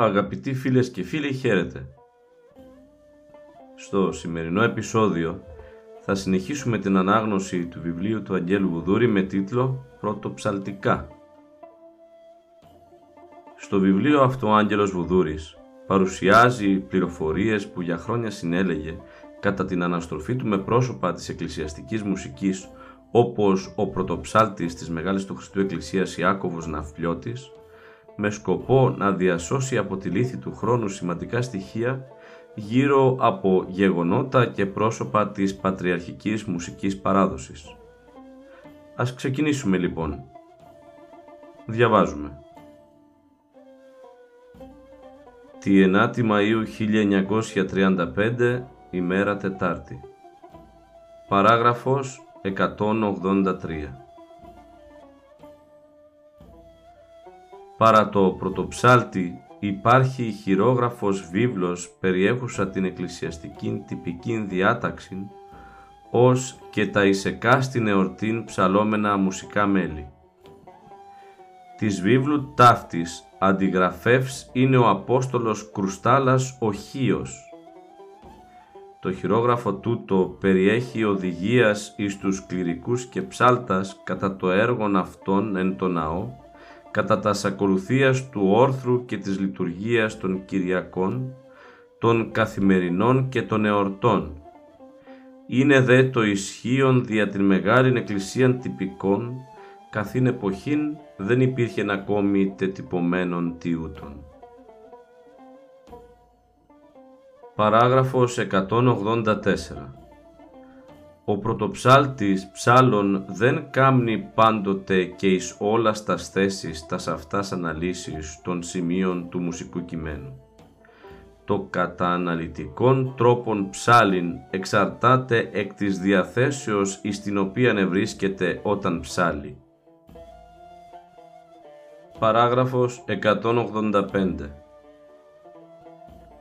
Αγαπητοί φίλες και φίλοι, χαίρετε. Στο σημερινό επεισόδιο θα συνεχίσουμε την ανάγνωση του βιβλίου του Αγγέλου Βουδούρη με τίτλο «Πρωτοψαλτικά». Στο βιβλίο αυτό ο Άγγελος Βουδούρης παρουσιάζει πληροφορίες που για χρόνια συνέλεγε κατά την αναστροφή του με πρόσωπα της εκκλησιαστικής μουσικής όπως ο πρωτοψάλτης της Μεγάλης του Χριστού Εκκλησίας Ιάκωβος Ναυπλιώτης με σκοπό να διασώσει από τη λύθη του χρόνου σημαντικά στοιχεία γύρω από γεγονότα και πρόσωπα της πατριαρχικής μουσικής παράδοσης. Ας ξεκινήσουμε λοιπόν. Διαβάζουμε. Τη 9η Μαΐου 1935, ημέρα Τετάρτη. Παράγραφος 183 Παρά το πρωτοψάλτη υπάρχει χειρόγραφος βίβλος περιέχουσα την εκκλησιαστική τυπική διάταξη ως και τα ισεκά στην εορτήν ψαλόμενα μουσικά μέλη. Της βίβλου ταύτης αντιγραφεύς είναι ο Απόστολος Κρουστάλας ο Χίος. Το χειρόγραφο τούτο περιέχει οδηγίας εις τους κληρικούς και ψάλτας κατά το έργον αυτών εν το ναό κατά τας ακολουθίας του όρθρου και της λειτουργίας των Κυριακών, των καθημερινών και των εορτών. Είναι δε το ισχύον δια την Μεγάλην Εκκλησίαν τυπικών, καθήν εποχήν δεν υπήρχε ακόμη τετυπωμένων τιούτων. Παράγραφος 184 ο πρωτοψάλτης ψάλων δεν κάμνει πάντοτε και εις όλα στας θέσεις τας αυτάς αναλύσεις των σημείων του μουσικού κειμένου. Το κατά αναλυτικών τρόπων ψάλιν εξαρτάται εκ της διαθέσεως εις την οποία ευρίσκεται όταν ψάλει. Παράγραφος 185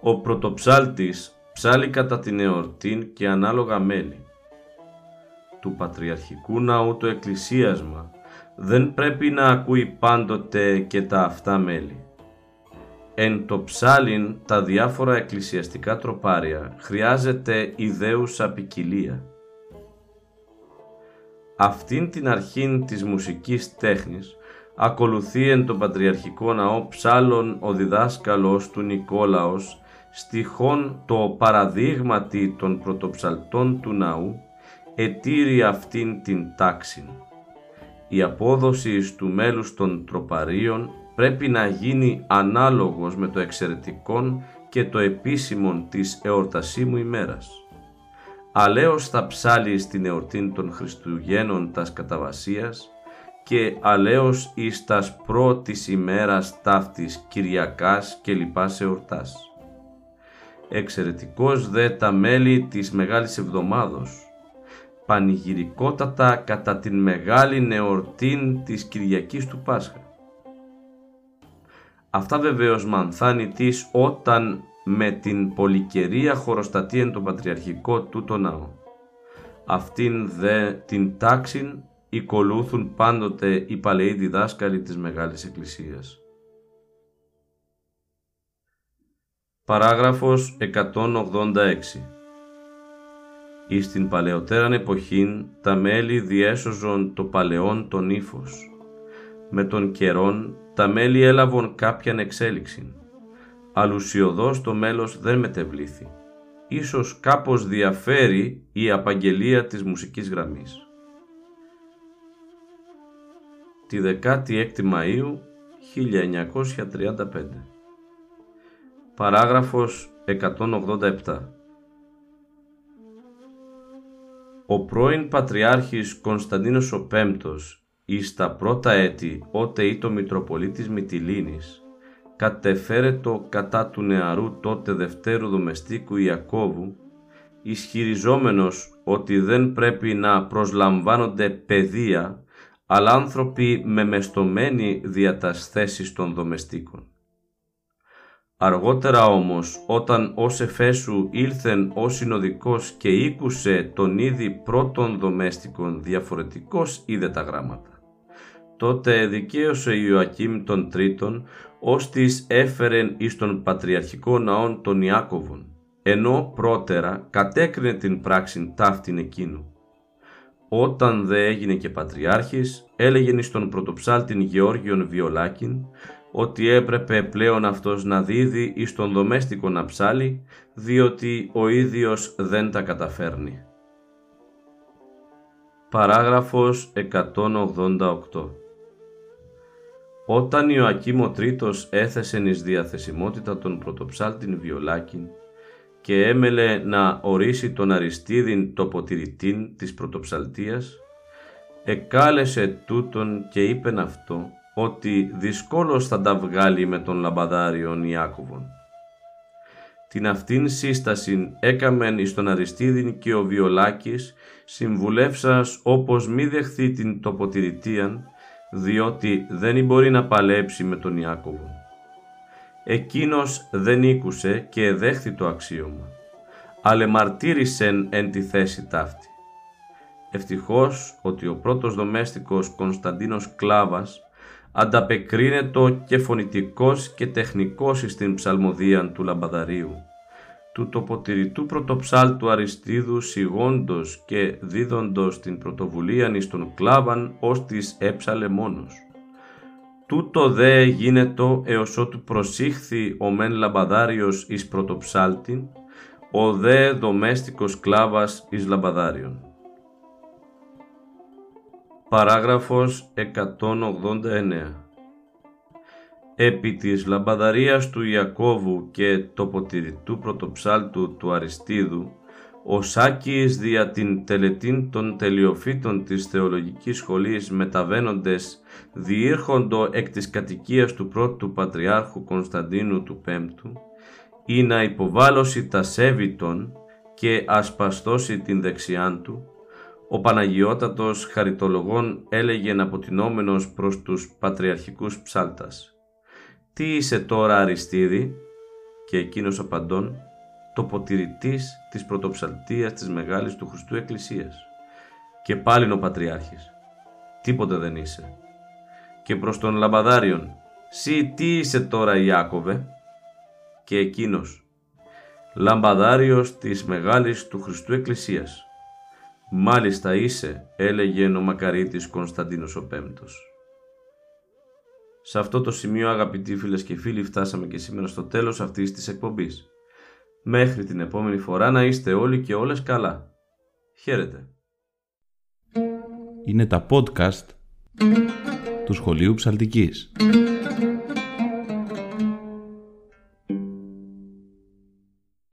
Ο πρωτοψάλτης ψάλει κατά την εορτήν και ανάλογα μέλη του Πατριαρχικού Ναού το εκκλησίασμα δεν πρέπει να ακούει πάντοτε και τα αυτά μέλη. Εν το ψάλιν τα διάφορα εκκλησιαστικά τροπάρια χρειάζεται ιδέουσα ποικιλία. Αυτήν την αρχήν της μουσικής τέχνης ακολουθεί εν το Πατριαρχικό Ναό ψάλων ο διδάσκαλος του Νικόλαος στοιχών το παραδείγματι των πρωτοψαλτών του ναού ετήρει αυτήν την τάξη. Η απόδοση του μέλους των τροπαρίων πρέπει να γίνει ανάλογος με το εξαιρετικό και το επίσημο της εορτασίμου ημέρας. Αλέως θα ψάλει στην εορτή των Χριστουγέννων τας καταβασίας και αλέως εις τας πρώτης ημέρας ταύτης Κυριακάς και λοιπάς εορτάς. Εξαιρετικός δε τα μέλη της Μεγάλης Εβδομάδος, πανηγυρικότατα κατά την μεγάλη νεορτήν της Κυριακής του Πάσχα. Αυτά βεβαίως μανθάνει της όταν με την πολυκαιρία χωροστατεί εν τον πατριαρχικό τούτο ναό. Αυτήν δε την τάξην οικολούθουν πάντοτε οι παλαιοί διδάσκαλοι της Μεγάλης Εκκλησίας. Παράγραφος 186 Εις την παλαιότεραν εποχήν τα μέλη διέσωζον το παλαιόν τον ύφος. με τον καιρόν τα μέλη έλαβαν κάποιαν εξέλιξη. Αλουσιοδός το μέλος δεν μετεβλήθη. Ίσως κάπως διαφέρει η απαγγελία της μουσικής γραμμής. Τη 16η Μαΐου 1935 Παράγραφος 187 Ο πρώην Πατριάρχης Κωνσταντίνος ο Πέμπτος εις τα πρώτα έτη ότε ή το Μητροπολίτης Μυτιλίνης κατεφέρετο κατά του νεαρού τότε Δευτέρου Δομεστίκου Ιακώβου ισχυριζόμενος ότι δεν πρέπει να προσλαμβάνονται παιδεία αλλά άνθρωποι με μεστομένη δια των δομεστίκων. Αργότερα όμως, όταν ως Εφέσου ήλθεν ο συνοδικός και ήκουσε τον ήδη πρώτων δομέστικων διαφορετικός είδε τα γράμματα. Τότε δικαίωσε Ιωακήμ τον Τρίτον, ως της έφερεν εις τον πατριαρχικό ναόν των Ιάκωβων, ενώ πρώτερα κατέκρινε την πράξη ταύτην εκείνου. Όταν δε έγινε και πατριάρχης, έλεγεν εις τον πρωτοψάλτην Γεώργιον Βιολάκην, ότι έπρεπε πλέον αυτός να δίδει εις τον δομέστικο να ψάλει, διότι ο ίδιος δεν τα καταφέρνει. Παράγραφος 188 Όταν Ιωακήμ ο Τρίτος έθεσε εις διαθεσιμότητα τον πρωτοψάλτην Βιολάκην και έμελε να ορίσει τον Αριστίδην τοποτηρητήν της πρωτοψαλτίας, εκάλεσε τούτον και είπεν αυτό ότι δυσκόλως θα τα βγάλει με τον λαμπαδάριον Ιάκωβον. Την αυτήν σύστασιν έκαμεν εις τον Αριστίδην και ο Βιολάκης συμβουλεύσας όπως μη δεχθεί την τοποτηρητίαν διότι δεν μπορεί να παλέψει με τον Ιάκωβο. Εκείνος δεν ήκουσε και δέχθη το αξίωμα, αλλά μαρτύρησεν εν τη θέση ταύτη. Ευτυχώς ότι ο πρώτος δομέστικος Κωνσταντίνος Κλάβας ανταπεκρίνεται και φωνητικός και τεχνικός στην ψαλμοδία του λαμπαδαρίου, του τοποτηρητού πρωτοψάλτου Αριστίδου σιγόντος και δίδοντος την πρωτοβουλία εις τον κλάβαν ως της έψαλε μόνος. Τούτο δε γίνετο έως ότου προσήχθη ο μεν λαμπαδάριος εις πρωτοψάλτην, ο δε δομέστικος κλάβας εις λαμπαδάριον. Παράγραφος 189 Επί της λαμπαδαρίας του Ιακώβου και τοποτηρητού πρωτοψάλτου του Αριστίδου, ο Σάκης δια την τελετήν των τελειοφύτων της θεολογικής σχολής μεταβαίνοντες διήρχοντο εκ της κατοικίας του πρώτου Πατριάρχου Κωνσταντίνου του Πέμπτου ή να υποβάλλωση τα σέβητον και ασπαστώσει την δεξιάν του, ο Παναγιώτατος χαριτολογών έλεγε αποτινόμενος προς τους πατριαρχικούς ψάλτας «Τι είσαι τώρα Αριστίδη» και εκείνος απαντών «Τοποτηρητής της πρωτοψαλτίας της Μεγάλης του Χριστού Εκκλησίας». Και πάλιν ο Πατριάρχης «Τίποτε δεν είσαι». Και προς τον Λαμπαδάριον «Σύ τι είσαι τώρα Ιάκωβε» και εκείνος «Λαμπαδάριος της Μεγάλης του Χριστού Εκκλησίας». «Μάλιστα είσαι», έλεγε ο μακαρίτης Κωνσταντίνος ο Πέμπτος. Σε αυτό το σημείο αγαπητοί φίλες και φίλοι φτάσαμε και σήμερα στο τέλος αυτής της εκπομπής. Μέχρι την επόμενη φορά να είστε όλοι και όλες καλά. Χαίρετε. Είναι τα podcast του Σχολείου Ψαλτικής.